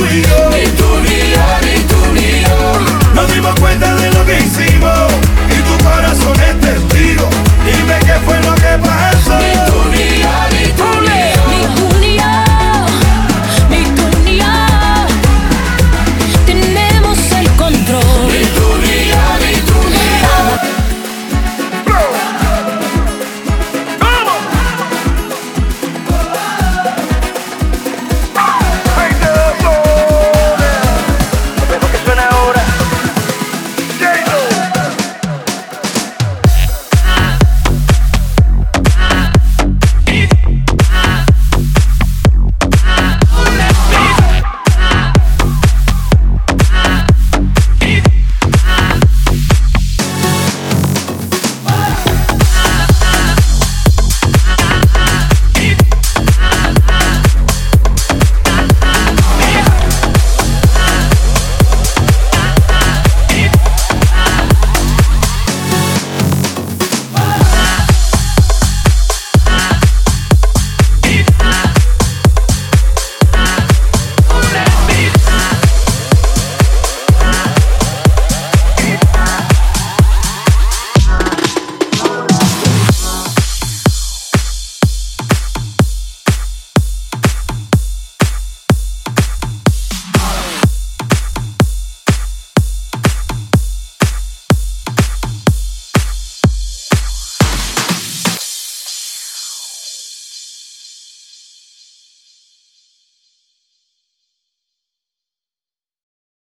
we go.